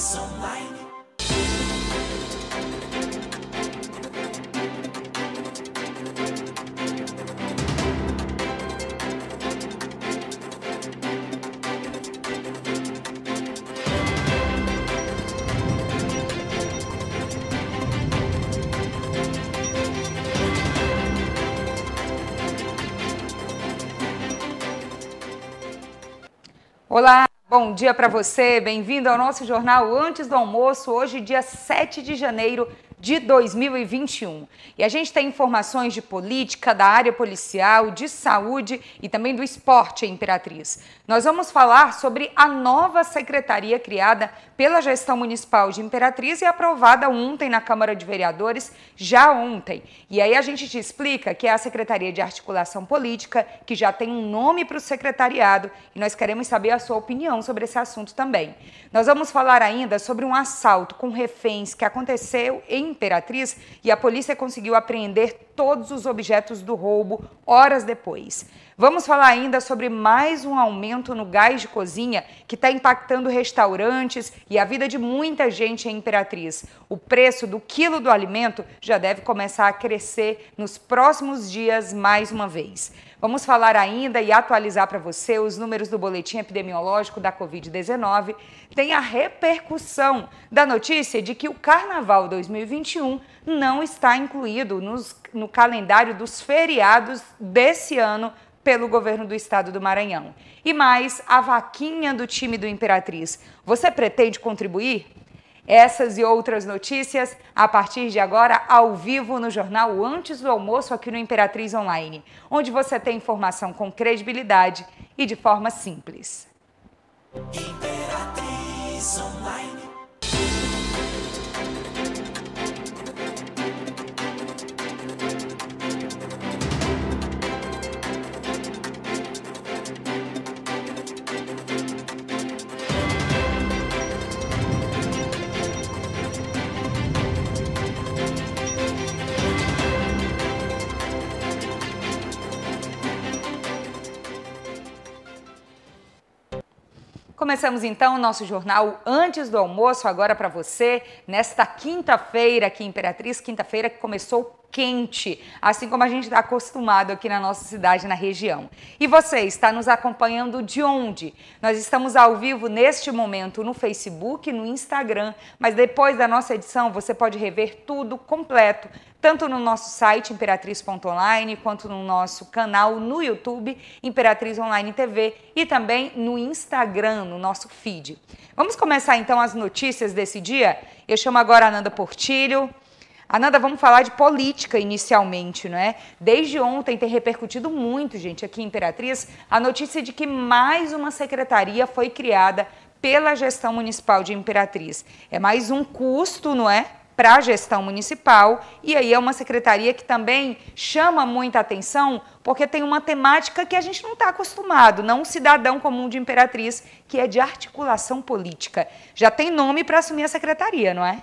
Imperatriz Online. Olá, bom dia para você. Bem-vindo ao nosso jornal Antes do Almoço, hoje, dia 7 de janeiro de 2021. E a gente tem informações de política, da área policial, de saúde e também do esporte Imperatriz. Nós vamos falar sobre a nova secretaria criada pela gestão municipal de Imperatriz e aprovada ontem na Câmara de Vereadores, já ontem. E aí a gente te explica que é a Secretaria de Articulação Política, que já tem um nome para o secretariado, e nós queremos saber a sua opinião sobre esse assunto também. Nós vamos falar ainda sobre um assalto com reféns que aconteceu em Imperatriz e a polícia conseguiu apreender todos os objetos do roubo horas depois. Vamos falar ainda sobre mais um aumento no gás de cozinha que está impactando restaurantes e a vida de muita gente em Imperatriz. O preço do quilo do alimento já deve começar a crescer nos próximos dias mais uma vez. Vamos falar ainda e atualizar para você os números do boletim epidemiológico da Covid-19. Tem a repercussão da notícia de que o Carnaval 2021 não está incluído nos, no calendário dos feriados desse ano pelo governo do estado do Maranhão. E mais, a vaquinha do time do Imperatriz. Você pretende contribuir? Essas e outras notícias a partir de agora ao vivo no jornal Antes do Almoço aqui no Imperatriz Online, onde você tem informação com credibilidade e de forma simples. Imperatriz Online. Começamos então o nosso jornal antes do almoço, agora para você, nesta quinta-feira aqui em Imperatriz, quinta-feira que começou quente, assim como a gente está acostumado aqui na nossa cidade, na região. E você está nos acompanhando de onde? Nós estamos ao vivo neste momento no Facebook, no Instagram, mas depois da nossa edição você pode rever tudo completo, tanto no nosso site imperatriz.online, quanto no nosso canal no YouTube, Imperatriz Online TV, e também no Instagram, no nosso feed. Vamos começar então as notícias desse dia? Eu chamo agora a Nanda Portilho. Ananda, vamos falar de política inicialmente, não é? Desde ontem tem repercutido muito, gente, aqui em Imperatriz, a notícia de que mais uma secretaria foi criada pela gestão municipal de Imperatriz. É mais um custo, não é? Para a gestão municipal, e aí é uma secretaria que também chama muita atenção, porque tem uma temática que a gente não está acostumado, não um cidadão comum de Imperatriz, que é de articulação política. Já tem nome para assumir a secretaria, não é?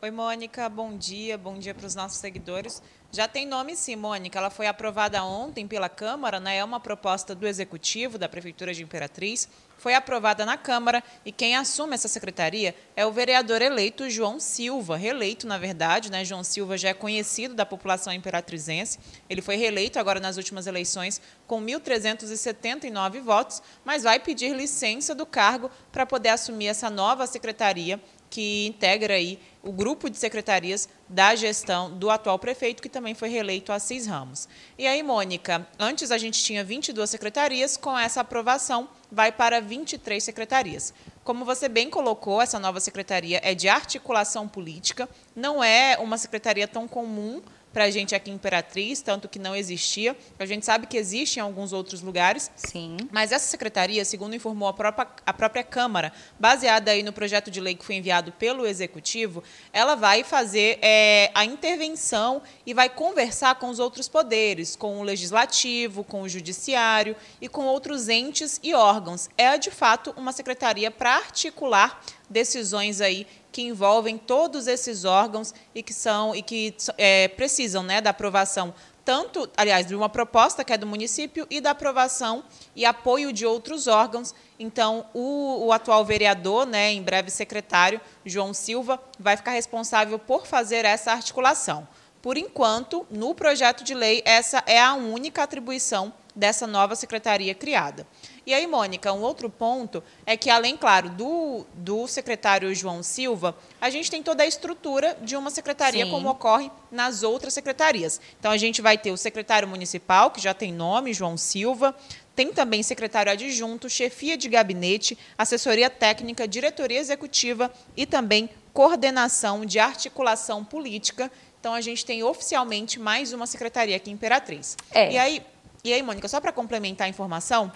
Oi, Mônica, bom dia, bom dia para os nossos seguidores. Já tem nome sim, Mônica, ela foi aprovada ontem pela Câmara, né? é uma proposta do Executivo da Prefeitura de Imperatriz, foi aprovada na Câmara e quem assume essa secretaria é o vereador eleito João Silva, reeleito, na verdade, né? João Silva já é conhecido da população imperatrizense, ele foi reeleito agora nas últimas eleições com 1.379 votos, mas vai pedir licença do cargo para poder assumir essa nova secretaria que integra aí o grupo de secretarias da gestão do atual prefeito, que também foi reeleito a Ramos. E aí, Mônica, antes a gente tinha 22 secretarias, com essa aprovação vai para 23 secretarias. Como você bem colocou, essa nova secretaria é de articulação política, não é uma secretaria tão comum para a gente aqui em Imperatriz, tanto que não existia. A gente sabe que existe em alguns outros lugares. Sim. Mas essa secretaria, segundo informou a própria, a própria Câmara, baseada aí no projeto de lei que foi enviado pelo Executivo, ela vai fazer é, a intervenção e vai conversar com os outros poderes, com o Legislativo, com o Judiciário e com outros entes e órgãos. É, de fato, uma secretaria para articular decisões aí que envolvem todos esses órgãos e que são e que é, precisam né, da aprovação tanto, aliás, de uma proposta que é do município e da aprovação e apoio de outros órgãos. Então, o, o atual vereador, né, em breve secretário, João Silva, vai ficar responsável por fazer essa articulação. Por enquanto, no projeto de lei, essa é a única atribuição dessa nova secretaria criada. E aí, Mônica, um outro ponto é que, além, claro, do, do secretário João Silva, a gente tem toda a estrutura de uma secretaria, Sim. como ocorre nas outras secretarias. Então, a gente vai ter o secretário municipal, que já tem nome, João Silva, tem também secretário adjunto, chefia de gabinete, assessoria técnica, diretoria executiva e também coordenação de articulação política então a gente tem oficialmente mais uma secretaria aqui em Imperatriz. É. E aí, e aí, Mônica, só para complementar a informação,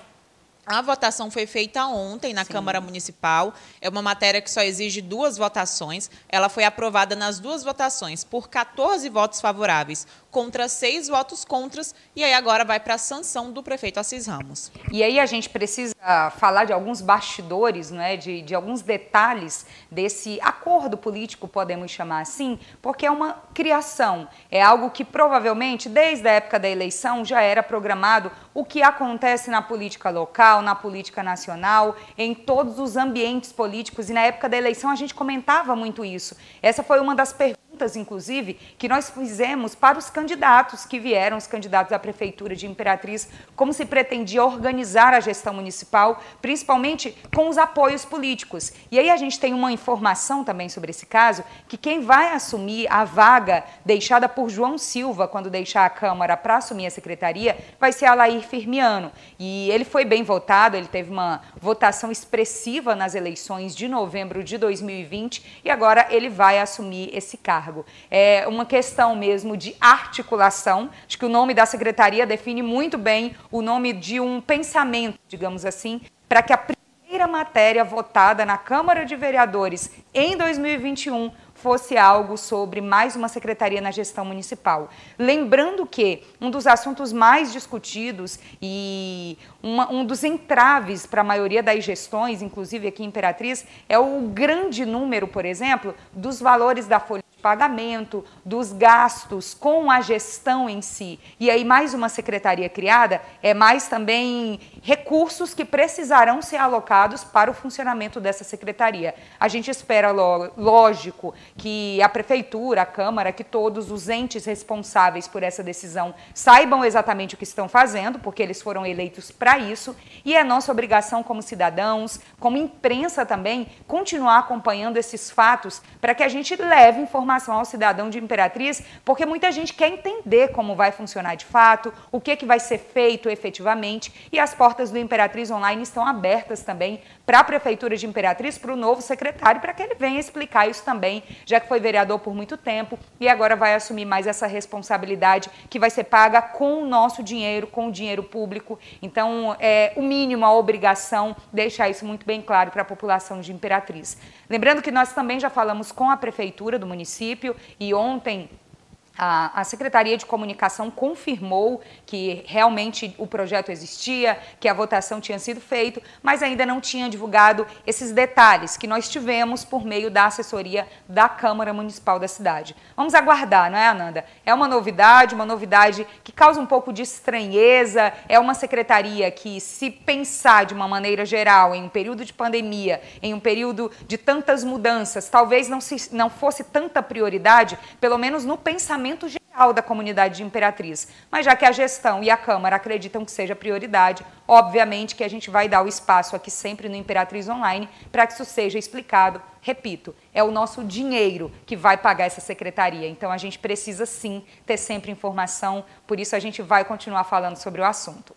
a votação foi feita ontem na Sim. Câmara Municipal. É uma matéria que só exige duas votações. Ela foi aprovada nas duas votações por 14 votos favoráveis contra seis votos contras. E aí agora vai para a sanção do prefeito Assis Ramos. E aí a gente precisa falar de alguns bastidores, né, de, de alguns detalhes desse acordo político, podemos chamar assim, porque é uma criação. É algo que provavelmente, desde a época da eleição, já era programado o que acontece na política local na política nacional, em todos os ambientes políticos. E na época da eleição a gente comentava muito isso. Essa foi uma das perguntas perguntas, inclusive, que nós fizemos para os candidatos que vieram, os candidatos à Prefeitura de Imperatriz, como se pretendia organizar a gestão municipal, principalmente com os apoios políticos. E aí a gente tem uma informação também sobre esse caso, que quem vai assumir a vaga deixada por João Silva quando deixar a Câmara para assumir a secretaria, vai ser Alair Firmiano. E ele foi bem votado, ele teve uma votação expressiva nas eleições de novembro de 2020 e agora ele vai assumir esse cargo cargo. É uma questão mesmo de articulação. Acho que o nome da secretaria define muito bem o nome de um pensamento, digamos assim, para que a primeira matéria votada na Câmara de Vereadores em 2021 fosse algo sobre mais uma secretaria na gestão municipal. Lembrando que um dos assuntos mais discutidos e uma, um dos entraves para a maioria das gestões, inclusive aqui em Imperatriz, é o grande número, por exemplo, dos valores da folha pagamento, dos gastos com a gestão em si. E aí, mais uma secretaria criada, é mais também recursos que precisarão ser alocados para o funcionamento dessa secretaria. A gente espera, lógico, que a prefeitura, a Câmara, que todos os entes responsáveis por essa decisão saibam exatamente o que estão fazendo, porque eles foram eleitos para isso, e é nossa obrigação como cidadãos, como imprensa também, continuar acompanhando esses fatos para que a gente leve informações informação ao cidadão de Imperatriz, porque muita gente quer entender como vai funcionar de fato, o que, que vai ser feito efetivamente, e as portas do Imperatriz Online estão abertas também para a Prefeitura de Imperatriz, para o novo secretário, para que ele venha explicar isso também, já que foi vereador por muito tempo e agora vai assumir mais essa responsabilidade que vai ser paga com o nosso dinheiro, com o dinheiro público. Então, é o mínimo, a obrigação, deixar isso muito bem claro para a população de Imperatriz. Lembrando que nós também já falamos com a Prefeitura do município e ontem a, Secretaria de Comunicação confirmou que realmente o projeto existia, que a votação tinha sido feita, mas ainda não tinha divulgado esses detalhes que nós tivemos por meio da assessoria da Câmara Municipal da cidade. Vamos aguardar, não é, Ananda? É uma novidade, uma novidade que causa um pouco de estranheza. É uma secretaria que, se pensar de uma maneira geral, em um período de pandemia, em um período de tantas mudanças, talvez não, se, não fosse tanta prioridade, pelo menos no pensamento pensamento geral da comunidade de Imperatriz. Mas já que a gestão e a Câmara acreditam que seja prioridade, obviamente que a gente vai dar o espaço aqui sempre no Imperatriz Online para que isso seja explicado. Repito, é o nosso dinheiro que vai pagar essa secretaria. Então a gente precisa sim ter sempre informação, por isso a gente vai continuar falando sobre o assunto.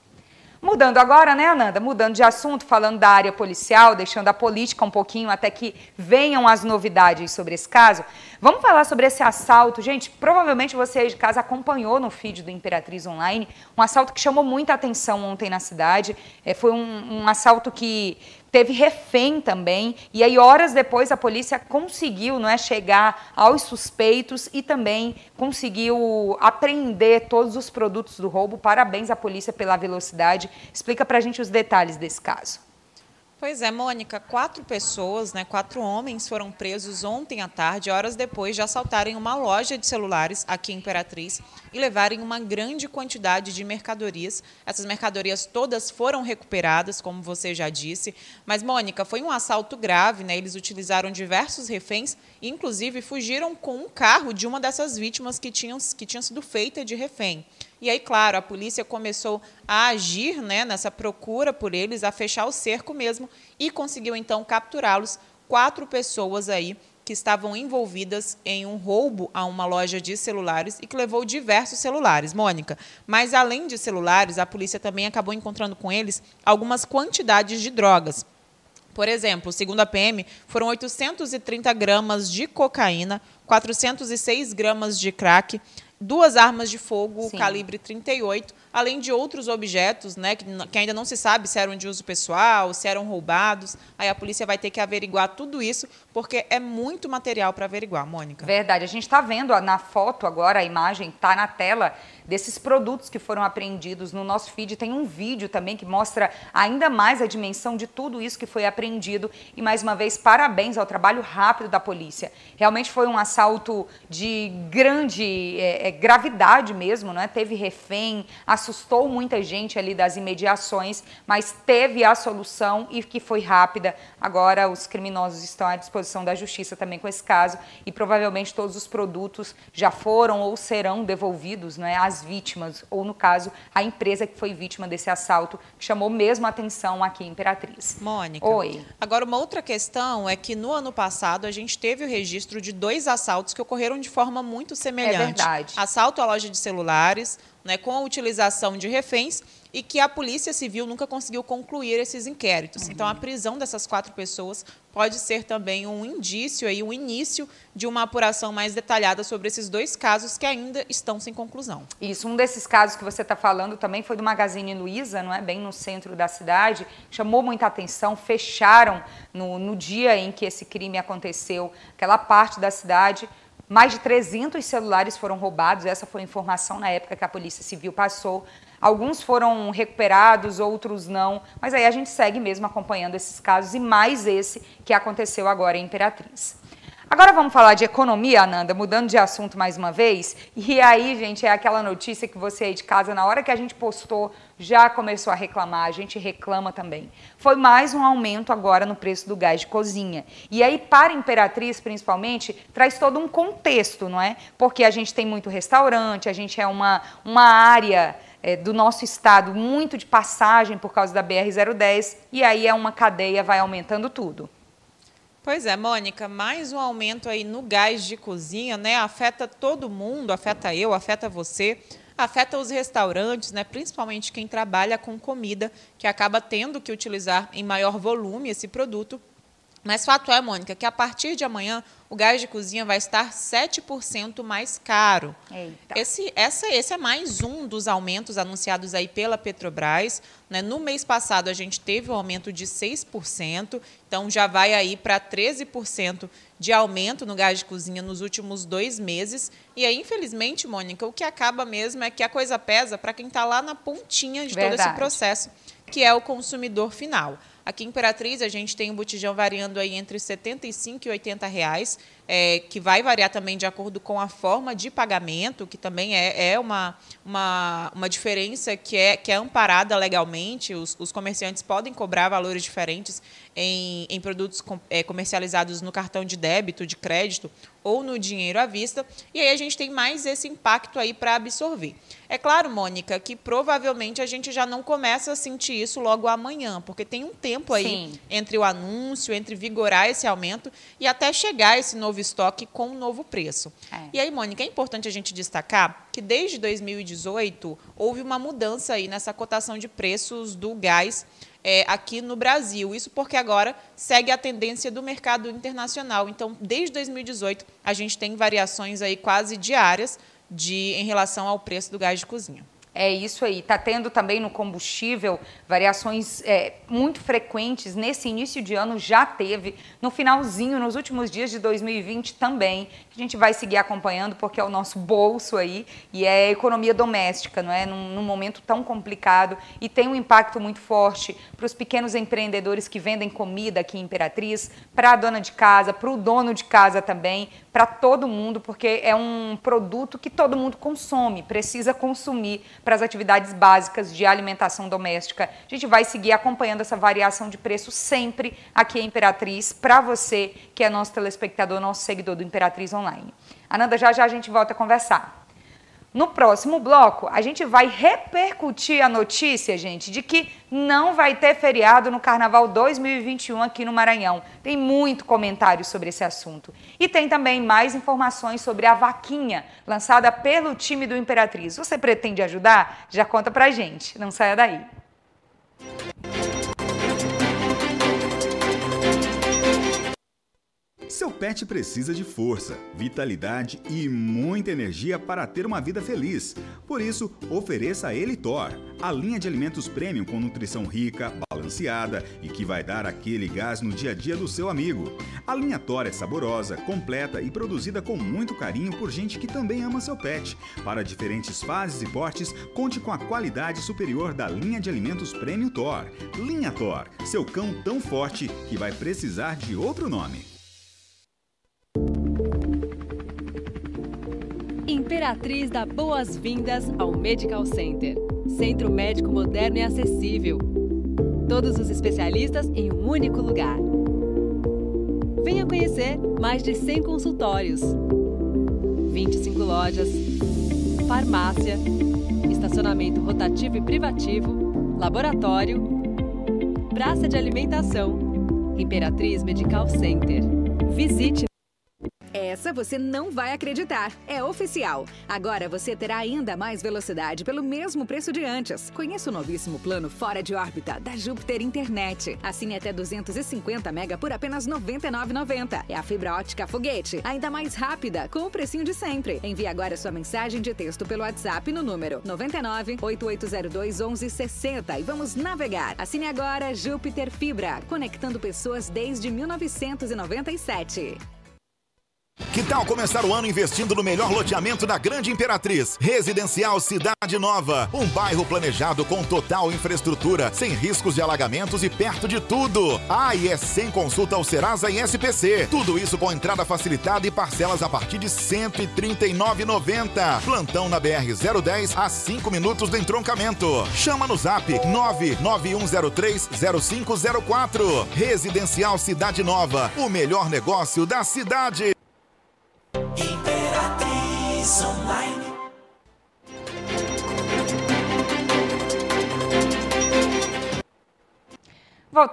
Mudando agora, né, Ananda? Mudando de assunto, falando da área policial, deixando a política um pouquinho até que venham as novidades sobre esse caso. Vamos falar sobre esse assalto. Gente, provavelmente você aí de casa acompanhou no feed do Imperatriz Online um assalto que chamou muita atenção ontem na cidade. É, foi um, um assalto que teve refém também, e aí horas depois a polícia conseguiu não é, chegar aos suspeitos e também conseguiu apreender todos os produtos do roubo. Parabéns à polícia pela velocidade. Explica pra gente os detalhes desse caso. Pois é, Mônica, quatro pessoas, né, quatro homens foram presos ontem à tarde, horas depois de assaltarem uma loja de celulares aqui em Imperatriz e levarem uma grande quantidade de mercadorias. Essas mercadorias todas foram recuperadas, como você já disse. Mas, Mônica, foi um assalto grave, né? Eles utilizaram diversos reféns e, inclusive, fugiram com um carro de uma dessas vítimas que tinham, que tinha sido feita de refém. E aí, claro, a polícia começou a agir né, nessa procura por eles, a fechar o cerco mesmo, e conseguiu então capturá-los. Quatro pessoas aí que estavam envolvidas em um roubo a uma loja de celulares e que levou diversos celulares, Mônica. Mas além de celulares, a polícia também acabou encontrando com eles algumas quantidades de drogas. Por exemplo, segundo a PM, foram 830 gramas de cocaína, 406 gramas de crack, duas armas de fogo Sim. calibre 38, além de outros objetos, né, que, que, ainda não se sabe se eram de uso pessoal, se eram roubados. Aí a polícia vai ter que averiguar tudo isso, porque é muito material para averiguar, Mônica. Verdade. A gente está vendo na foto agora, a imagem está na tela desses produtos que foram apreendidos no nosso feed. Tem um vídeo também que mostra ainda mais a dimensão de tudo isso que foi apreendido. E mais uma vez, parabéns ao trabalho rápido da polícia. Realmente foi um assalto de grande é, é, gravidade mesmo, né? Teve refém, assustou muita gente ali das imediações, mas teve a solução e que foi rápida. Agora os criminosos estão à disposição da justiça também com esse caso e provavelmente todos os produtos já foram ou serão devolvidos, né? Às as vítimas, ou no caso, a empresa que foi vítima desse assalto, que chamou mesmo a atenção aqui em Imperatriz. Mônica. Oi. Agora, uma outra questão é que no ano passado a gente teve o registro de dois assaltos que ocorreram de forma muito semelhante. É verdade. Assalto à loja de celulares, né, com a utilização de reféns e que a Polícia Civil nunca conseguiu concluir esses inquéritos. Uhum. Então, a prisão dessas quatro pessoas pode ser também um indício, aí, um início de uma apuração mais detalhada sobre esses dois casos que ainda estão sem conclusão. Isso, um desses casos que você está falando também foi do Magazine Luiza, não é? bem no centro da cidade, chamou muita atenção, fecharam no, no dia em que esse crime aconteceu, aquela parte da cidade, mais de 300 celulares foram roubados, essa foi a informação na época que a Polícia Civil passou. Alguns foram recuperados, outros não, mas aí a gente segue mesmo acompanhando esses casos e mais esse que aconteceu agora em Imperatriz. Agora vamos falar de economia, Ananda, mudando de assunto mais uma vez. E aí, gente, é aquela notícia que você aí de casa, na hora que a gente postou, já começou a reclamar, a gente reclama também. Foi mais um aumento agora no preço do gás de cozinha. E aí, para a Imperatriz, principalmente, traz todo um contexto, não é? Porque a gente tem muito restaurante, a gente é uma, uma área é, do nosso estado muito de passagem por causa da BR-010, e aí é uma cadeia, vai aumentando tudo. Pois é, Mônica, mais um aumento aí no gás de cozinha, né? Afeta todo mundo, afeta eu, afeta você, afeta os restaurantes, né? Principalmente quem trabalha com comida, que acaba tendo que utilizar em maior volume esse produto. Mas fato é, Mônica, que a partir de amanhã o gás de cozinha vai estar 7% mais caro. Esse, essa, esse é mais um dos aumentos anunciados aí pela Petrobras. Né? No mês passado, a gente teve um aumento de 6%, então já vai aí para 13% de aumento no gás de cozinha nos últimos dois meses. E aí, infelizmente, Mônica, o que acaba mesmo é que a coisa pesa para quem está lá na pontinha de Verdade. todo esse processo, que é o consumidor final. Aqui em Imperatriz, a gente tem um botijão variando aí entre 75 e 80 reais, é, que vai variar também de acordo com a forma de pagamento, que também é, é uma, uma, uma diferença que é, que é amparada legalmente. Os, os comerciantes podem cobrar valores diferentes em, em produtos com, é, comercializados no cartão de débito, de crédito ou no dinheiro à vista. E aí a gente tem mais esse impacto aí para absorver. É claro, Mônica, que provavelmente a gente já não começa a sentir isso logo amanhã, porque tem um tempo aí Sim. entre o anúncio, entre vigorar esse aumento e até chegar esse novo estoque com um novo preço. É. E aí, Mônica, é importante a gente destacar que desde 2018 houve uma mudança aí nessa cotação de preços do gás é, aqui no Brasil. Isso porque agora segue a tendência do mercado internacional. Então, desde 2018, a gente tem variações aí quase diárias de, em relação ao preço do gás de cozinha. É isso aí. Está tendo também no combustível variações é, muito frequentes. Nesse início de ano já teve. No finalzinho, nos últimos dias de 2020 também. A gente vai seguir acompanhando porque é o nosso bolso aí e é economia doméstica, não é? Num, num momento tão complicado e tem um impacto muito forte para os pequenos empreendedores que vendem comida aqui em Imperatriz, para a dona de casa, para o dono de casa também, para todo mundo, porque é um produto que todo mundo consome, precisa consumir para as atividades básicas de alimentação doméstica. A gente vai seguir acompanhando essa variação de preço sempre aqui em Imperatriz, para você que é nosso telespectador, nosso seguidor do Imperatriz Online. Ananda, já já a gente volta a conversar. No próximo bloco, a gente vai repercutir a notícia, gente, de que não vai ter feriado no Carnaval 2021 aqui no Maranhão. Tem muito comentário sobre esse assunto. E tem também mais informações sobre a vaquinha lançada pelo time do Imperatriz. Você pretende ajudar? Já conta pra gente. Não saia daí. Seu pet precisa de força, vitalidade e muita energia para ter uma vida feliz. Por isso, ofereça a ele Thor, a linha de alimentos premium com nutrição rica, balanceada e que vai dar aquele gás no dia a dia do seu amigo. A linha Thor é saborosa, completa e produzida com muito carinho por gente que também ama seu pet. Para diferentes fases e portes, conte com a qualidade superior da linha de alimentos premium Thor. Linha Thor, seu cão tão forte que vai precisar de outro nome. Imperatriz dá boas-vindas ao Medical Center. Centro médico moderno e acessível. Todos os especialistas em um único lugar. Venha conhecer mais de 100 consultórios, 25 lojas, farmácia, estacionamento rotativo e privativo, laboratório, praça de alimentação. Imperatriz Medical Center. Visite essa você não vai acreditar. É oficial. Agora você terá ainda mais velocidade pelo mesmo preço de antes. Conheça o novíssimo plano Fora de Órbita da Júpiter Internet. Assine até 250 mega por apenas R$ 99,90. É a fibra ótica foguete, ainda mais rápida, com o precinho de sempre. Envie agora sua mensagem de texto pelo WhatsApp no número 99 8802 1160 e vamos navegar. Assine agora Júpiter Fibra, conectando pessoas desde 1997. Que tal começar o ano investindo no melhor loteamento da Grande Imperatriz? Residencial Cidade Nova. Um bairro planejado com total infraestrutura, sem riscos de alagamentos e perto de tudo. Ah, e é sem consulta ao Serasa e SPC. Tudo isso com entrada facilitada e parcelas a partir de R$ 139,90. Plantão na BR-010 a 5 minutos do entroncamento. Chama no zap 991030504. Residencial Cidade Nova. O melhor negócio da cidade.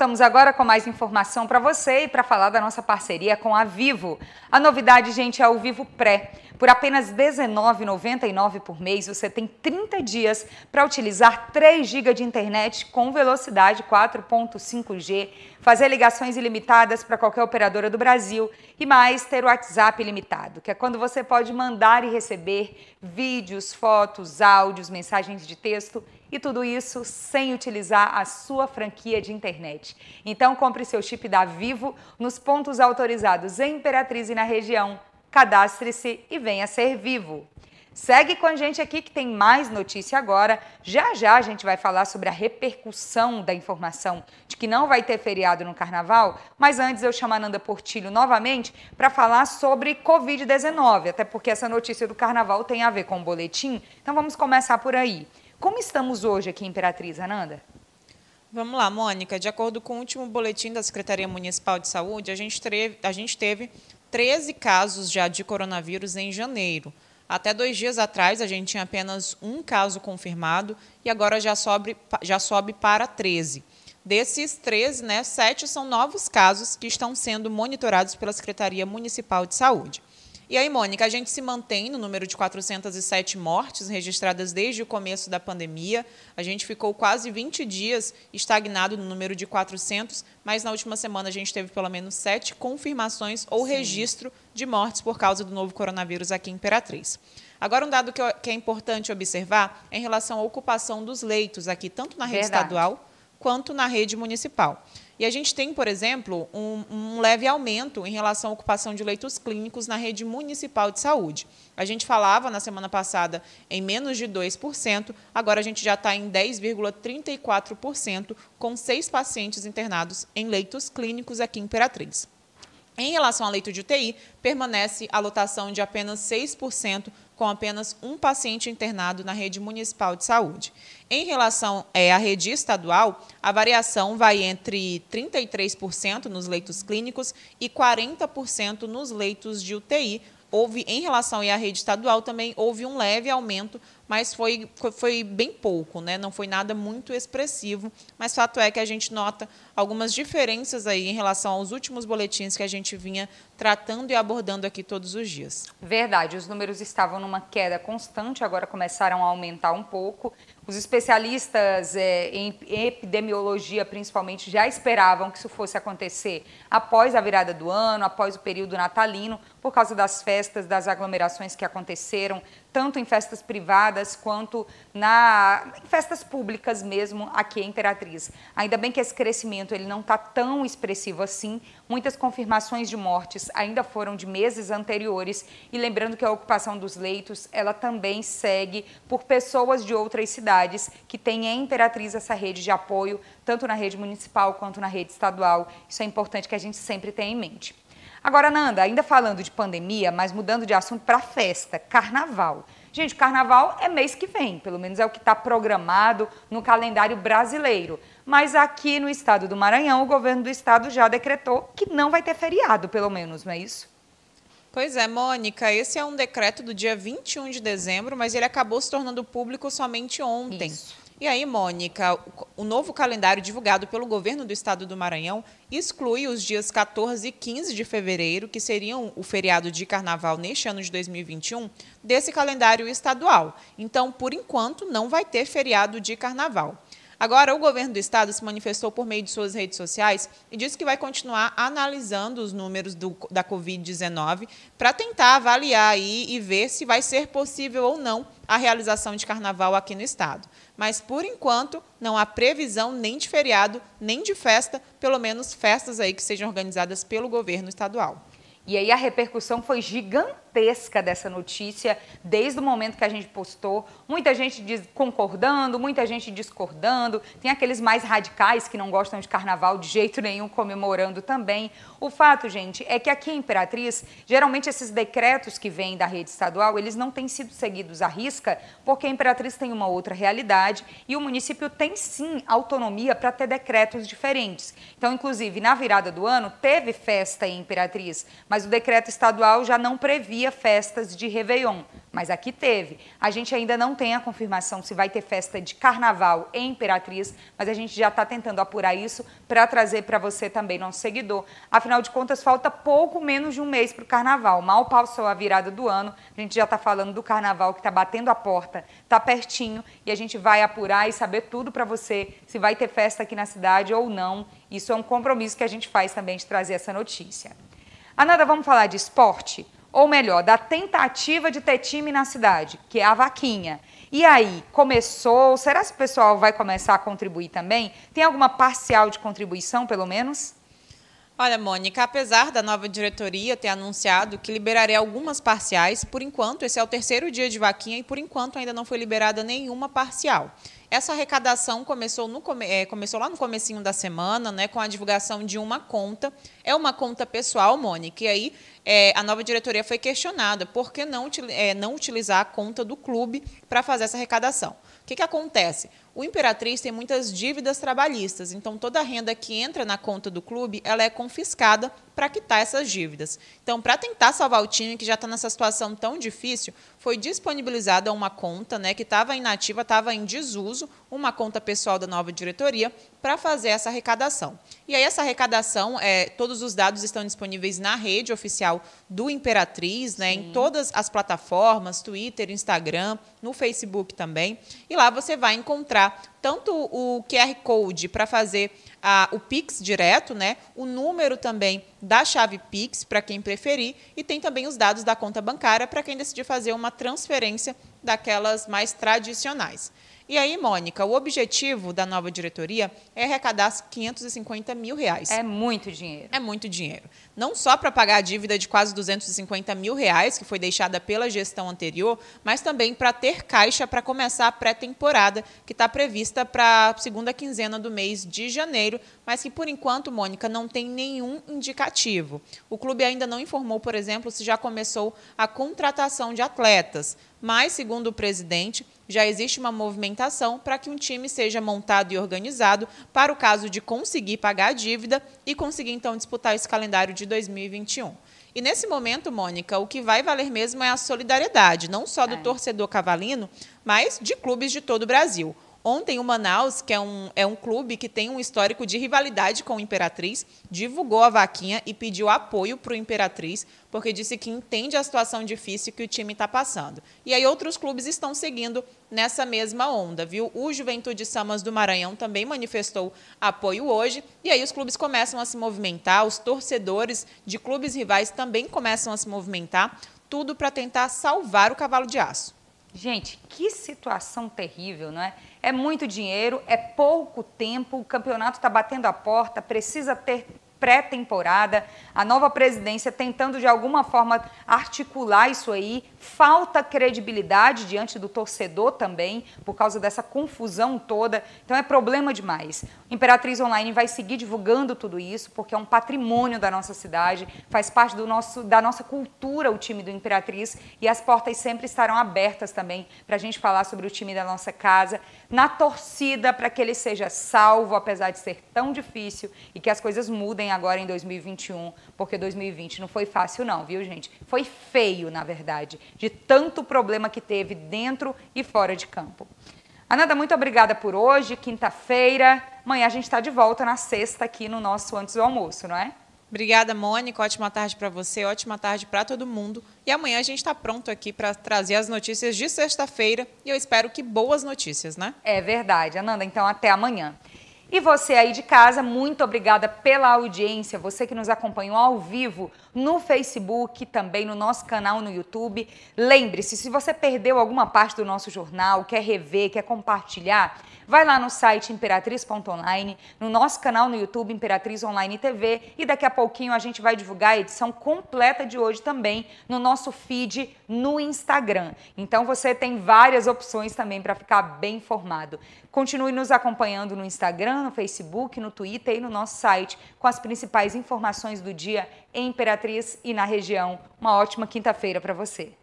Voltamos agora com mais informação para você e para falar da nossa parceria com a Vivo. A novidade, gente, é o Vivo Pré. Por apenas R$ 19,99 por mês, você tem 30 dias para utilizar 3 GB de internet com velocidade 4.5G, fazer ligações ilimitadas para qualquer operadora do Brasil e mais ter o WhatsApp ilimitado, que é quando você pode mandar e receber vídeos, fotos, áudios, mensagens de texto e tudo isso sem utilizar a sua franquia de internet. Então compre seu chip da Vivo nos pontos autorizados em Imperatriz e na região. Cadastre-se e venha ser vivo. Segue com a gente aqui que tem mais notícia agora. Já já a gente vai falar sobre a repercussão da informação de que não vai ter feriado no carnaval, mas antes eu chamo a Nanda Portilho novamente para falar sobre Covid-19, até porque essa notícia do carnaval tem a ver com o boletim. Então vamos começar por aí. Como estamos hoje aqui Imperatriz, Ananda? Vamos lá, Mônica. De acordo com o último boletim da Secretaria Municipal de Saúde, a gente teve, a gente teve 13 casos já de coronavírus em janeiro. Até dois dias atrás, a gente tinha apenas um caso confirmado e agora já sobe, já sobe para 13. Desses 13, né, sete são novos casos que estão sendo monitorados pela Secretaria Municipal de Saúde. E aí, Mônica, a gente se mantém no número de 407 mortes registradas desde o começo da pandemia. A gente ficou quase 20 dias estagnado no número de 400, mas na última semana a gente teve pelo menos sete confirmações ou Sim. registro de mortes por causa do novo coronavírus aqui em Imperatriz. Agora, um dado que, é importante observar é em relação à ocupação dos leitos aqui, tanto na rede Verdade. estadual quanto na rede municipal. E a gente tem, por exemplo, um, um, leve aumento em relação à ocupação de leitos clínicos na rede municipal de saúde. A gente falava na semana passada em menos de 2%, agora a gente já está em 10,34%, com seis pacientes internados em leitos clínicos aqui em Imperatriz. Em relação ao leito de UTI, permanece a lotação de apenas 6%, com apenas um paciente internado na rede municipal de saúde. Em relação é, à rede estadual, a variação vai entre 33% nos leitos clínicos e 40% nos leitos de UTI. Houve, em relação à rede estadual, também houve um leve aumento mas foi, foi bem pouco, né? não foi nada muito expressivo. Mas fato é que a gente nota algumas diferenças aí em relação aos últimos boletins que a gente vinha tratando e abordando aqui todos os dias. Verdade, os números estavam numa queda constante, agora começaram a aumentar um pouco. Os especialistas é, em epidemiologia, principalmente, já esperavam que isso fosse acontecer após a virada do ano, após o período natalino, por causa das festas, das aglomerações que aconteceram, tanto em festas privadas quanto na, em festas públicas mesmo aqui em Imperatriz. Ainda bem que esse crescimento ele não está tão expressivo assim. Muitas confirmações de mortes ainda foram de meses anteriores e lembrando que a ocupação dos leitos ela também segue por pessoas de outras cidades que têm em Imperatriz essa rede de apoio, tanto na rede municipal quanto na rede estadual. Isso é importante que a gente sempre tenha em mente. Agora, Nanda, ainda falando de pandemia, mas mudando de assunto para festa, carnaval. Gente, carnaval é mês que vem, pelo menos é o que está programado no calendário brasileiro. Mas aqui no estado do Maranhão, o governo do estado já decretou que não vai ter feriado, pelo menos, não é isso? Pois é, Mônica, esse é um decreto do dia 21 de dezembro, mas ele acabou se tornando público somente ontem. Isso. E aí, Mônica, o novo calendário divulgado pelo governo do estado do Maranhão exclui os dias 14 e 15 de fevereiro, que seriam o feriado de carnaval neste ano de 2021, desse calendário estadual. Então, por enquanto, não vai ter feriado de carnaval. Agora, o governo do estado se manifestou por meio de suas redes sociais e disse que vai continuar analisando os números do, da Covid-19 para tentar avaliar aí e ver se vai ser possível ou não a realização de carnaval aqui no estado. Mas, por enquanto, não há previsão nem de feriado, nem de festa, pelo menos festas aí que sejam organizadas pelo governo estadual. E aí a repercussão foi gigantesca dessa notícia, desde o momento que a gente postou. Muita gente concordando, muita gente discordando. Tem aqueles mais radicais que não gostam de carnaval de jeito nenhum, comemorando também. O fato, gente, é que aqui em Imperatriz, geralmente esses decretos que vêm da rede estadual, eles não têm sido seguidos à risca, porque a Imperatriz tem uma outra realidade e o município tem sim autonomia para ter decretos diferentes. Então, inclusive, na virada do ano, teve festa em Imperatriz mas o decreto estadual já não previa festas de Réveillon. Mas aqui teve. A gente ainda não tem a confirmação se vai ter festa de carnaval em Imperatriz, mas a gente já está tentando apurar isso para trazer para você também, nosso seguidor. Afinal de contas, falta pouco menos de um mês para o carnaval. Mal passou a virada do ano, a gente já está falando do carnaval que está batendo a porta, está pertinho e a gente vai apurar e saber tudo para você se vai ter festa aqui na cidade ou não. Isso é um compromisso que a gente faz também de trazer essa notícia. Ananda, vamos falar de esporte? Ou melhor, da tentativa de ter time na cidade, que é a vaquinha. E aí, começou? Será que o pessoal vai começar a contribuir também? Tem alguma parcial de contribuição, pelo menos? Olha, Mônica, apesar da nova diretoria ter anunciado que liberaria algumas parciais, por enquanto, esse é o terceiro dia de vaquinha e por enquanto ainda não foi liberada nenhuma parcial. Essa arrecadação começou, no, é, começou lá no comecinho da semana, né, com a divulgação de uma conta. É uma conta pessoal, Mônica, e aí é, a nova diretoria foi questionada por que não, é, não utilizar a conta do clube para fazer essa arrecadação. O que, que acontece? O Imperatriz tem muitas dívidas trabalhistas, então toda a renda que entra na conta do clube, ela é confiscada para quitar essas dívidas. Então, para tentar salvar o time que já está nessa situação tão difícil, foi disponibilizada uma conta, né, que estava inativa, estava em desuso, uma conta pessoal da nova diretoria para fazer essa arrecadação. E aí essa arrecadação, é, todos os dados estão disponíveis na rede oficial do Imperatriz, né, em todas as plataformas, Twitter, Instagram, no Facebook também. E lá você vai encontrar tanto o QR Code para fazer a, o Pix direto, né? O número também da chave Pix para quem preferir e tem também os dados da conta bancária para quem decidir fazer uma transferência daquelas mais tradicionais. E aí, Mônica, o objetivo da nova diretoria é arrecadar 550 mil reais. É muito dinheiro. É muito dinheiro. Não só para pagar a dívida de quase 250 mil reais, que foi deixada pela gestão anterior, mas também para ter caixa para começar a pré-temporada, que está prevista para a segunda quinzena do mês de janeiro, mas que, por enquanto, Mônica, não tem nenhum indicativo. O clube ainda não informou, por exemplo, se já começou a contratação de atletas. Mas, segundo o presidente, já existe uma movimentação para que um time seja montado e organizado para o caso de conseguir pagar a dívida e conseguir então disputar esse calendário de 2021. E nesse momento, Mônica, o que vai valer mesmo é a solidariedade, não só do é. torcedor cavalino, mas de clubes de todo o Brasil. Ontem, o Manaus, que é um, é um clube que tem um histórico de rivalidade com o Imperatriz, divulgou a vaquinha e pediu apoio para o Imperatriz, porque disse que entende a situação difícil que o time está passando. E aí outros clubes estão seguindo nessa mesma onda, viu? O Juventude Samas do Maranhão também manifestou apoio hoje, e aí os clubes começam a se movimentar, os torcedores de clubes rivais também começam a se movimentar, tudo para tentar salvar o cavalo de aço. Gente, que situação terrível, não é? É muito dinheiro, é pouco tempo, o campeonato está batendo a porta, precisa ter pré-temporada, a nova presidência tentando de alguma forma articular isso aí, falta credibilidade diante do torcedor também, por causa dessa confusão toda, então é problema demais. Imperatriz Online vai seguir divulgando tudo isso, porque é um patrimônio da nossa cidade, faz parte do nosso, da nossa cultura o time do Imperatriz, e as portas sempre estarão abertas também para a gente falar sobre o time da nossa casa, na torcida para que ele seja salvo, apesar de ser tão difícil, e que as coisas mudem agora em 2021, porque 2020 não foi fácil não, viu gente? Foi feio, na verdade, de tanto problema que teve dentro e fora de campo. Ananda, muito obrigada por hoje, quinta-feira. Amanhã a gente está de volta na sexta aqui no nosso Antes do Almoço, não é? Obrigada, Mônica. Ótima tarde para você, ótima tarde para todo mundo. E amanhã a gente está pronto aqui para trazer as notícias de sexta-feira e eu espero que boas notícias, né? É verdade, Ananda. Então, até amanhã. E você aí de casa, muito obrigada pela audiência, você que nos acompanhou ao vivo no Facebook, também no nosso canal no YouTube. Lembre-se, se você perdeu alguma parte do nosso jornal, quer rever, quer compartilhar, vai lá no site imperatriz.online, no nosso canal no YouTube Imperatriz Online TV e daqui a pouquinho a gente vai divulgar a edição completa de hoje também no nosso feed no Instagram. Então você tem várias opções também para ficar bem informado. Continue nos acompanhando no Instagram, no Facebook, no Twitter e no nosso site com as principais informações do dia em Imperatriz e na região. Uma ótima quinta-feira para você.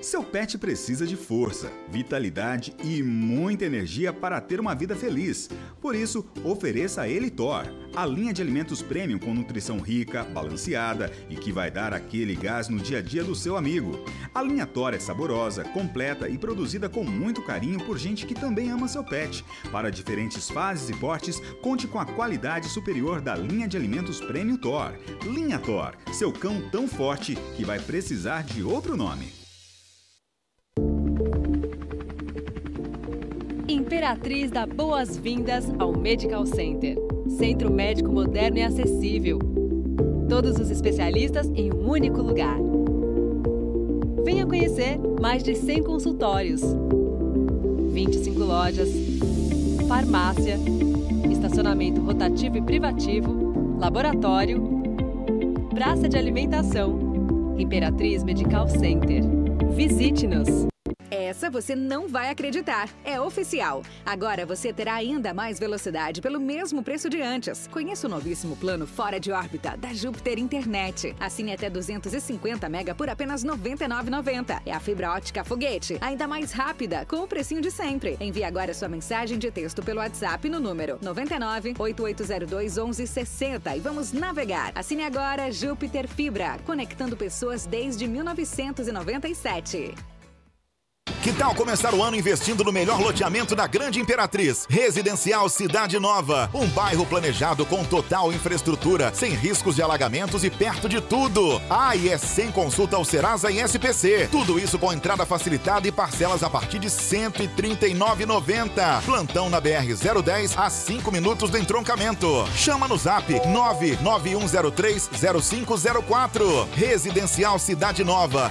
Seu pet precisa de força, vitalidade e muita energia para ter uma vida feliz. Por isso, ofereça a ele Thor, a linha de alimentos premium com nutrição rica, balanceada e que vai dar aquele gás no dia a dia do seu amigo. A linha Thor é saborosa, completa e produzida com muito carinho por gente que também ama seu pet. Para diferentes fases e portes, conte com a qualidade superior da linha de alimentos premium Thor. Linha Thor, seu cão tão forte que vai precisar de outro nome. Imperatriz dá boas-vindas ao Medical Center. Centro médico moderno e acessível. Todos os especialistas em um único lugar. Venha conhecer mais de 100 consultórios, 25 lojas, farmácia, estacionamento rotativo e privativo, laboratório, praça de alimentação. Imperatriz Medical Center. Visite-nos! Essa você não vai acreditar. É oficial. Agora você terá ainda mais velocidade pelo mesmo preço de antes. Conheça o novíssimo plano fora de órbita da Júpiter Internet. Assine até 250 mega por apenas R$ 99,90. É a fibra ótica foguete, ainda mais rápida, com o precinho de sempre. Envie agora sua mensagem de texto pelo WhatsApp no número 99 8802 1160 e vamos navegar. Assine agora Júpiter Fibra, conectando pessoas desde 1997. Que tal começar o ano investindo no melhor loteamento da Grande Imperatriz? Residencial Cidade Nova. Um bairro planejado com total infraestrutura, sem riscos de alagamentos e perto de tudo. Ah, e é sem consulta ao Serasa e SPC. Tudo isso com entrada facilitada e parcelas a partir de R$ 139,90. Plantão na BR-010 a 5 minutos do entroncamento. Chama no zap 991030504. Residencial Cidade Nova.